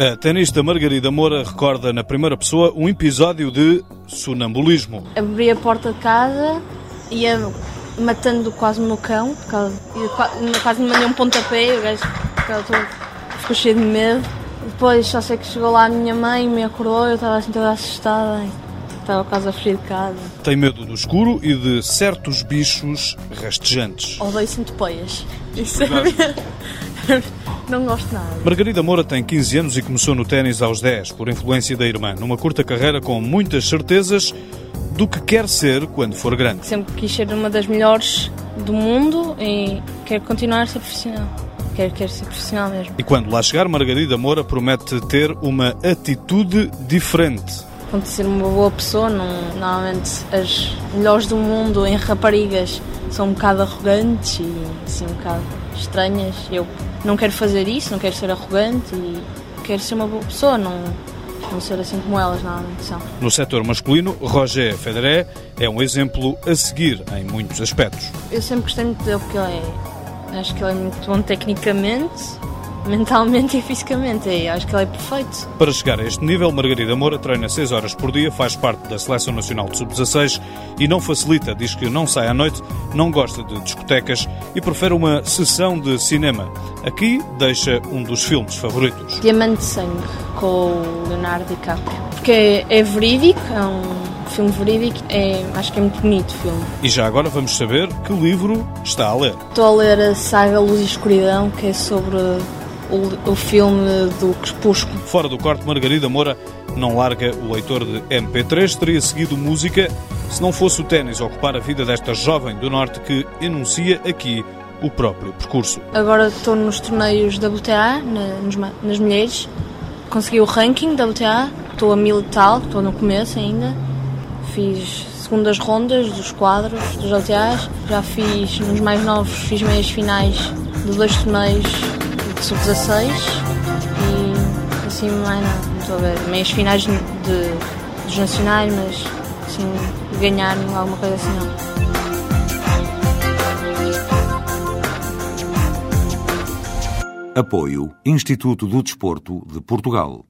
A tenista Margarida Moura recorda na primeira pessoa um episódio de sonambulismo. Abri a porta de casa, ia matando quase no cão, quase me mandei um pontapé, o gajo ficou cheio de medo. Depois só sei que chegou lá a minha mãe, me acordou, eu estava assim toda assustada, estava quase a fugir de casa. Tem medo do escuro e de certos bichos rastejantes. Odeio centopeias. Isso é. Não gosto nada. Margarida Moura tem 15 anos e começou no ténis aos 10, por influência da irmã, numa curta carreira com muitas certezas do que quer ser quando for grande. Sempre quis ser uma das melhores do mundo e quero continuar a ser profissional. Quero, quero ser profissional mesmo. E quando lá chegar, Margarida Moura promete ter uma atitude diferente. Quando ser uma boa pessoa, não, normalmente as melhores do mundo em raparigas são um bocado arrogantes e assim, um bocado estranhas. Eu não quero fazer isso, não quero ser arrogante e quero ser uma boa pessoa, não, não ser assim como elas normalmente são. No setor masculino, Roger Federer é um exemplo a seguir em muitos aspectos. Eu sempre gostei muito dele porque ele é, acho que ele é muito bom tecnicamente mentalmente e fisicamente. E acho que ele é perfeito. Para chegar a este nível, Margarida Moura treina 6 horas por dia, faz parte da Seleção Nacional de Sub-16 e não facilita, diz que não sai à noite, não gosta de discotecas e prefere uma sessão de cinema. Aqui deixa um dos filmes favoritos. Diamante de Sangue, com o Leonardo DiCaprio. Porque é, é verídico, é um filme verídico, é, acho que é muito bonito o filme. E já agora vamos saber que livro está a ler. Estou a ler a saga Luz e Escuridão, que é sobre o, o filme do Crepúsculo. Fora do corte, Margarida Moura não larga o leitor de MP3, teria seguido música se não fosse o ténis ocupar a vida desta jovem do Norte que enuncia aqui o próprio percurso. Agora estou nos torneios da WTA, na, nas mulheres, consegui o ranking da WTA, estou a mil e tal, estou no começo ainda, fiz segundas rondas dos quadros dos WTAs, já fiz nos mais novos, fiz meias finais de dois torneios sub-16 e assim mais não estou a ver. Meias finais de, dos nacionais, mas assim, ganhar alguma coisa assim não. Apoio Instituto do Desporto de Portugal.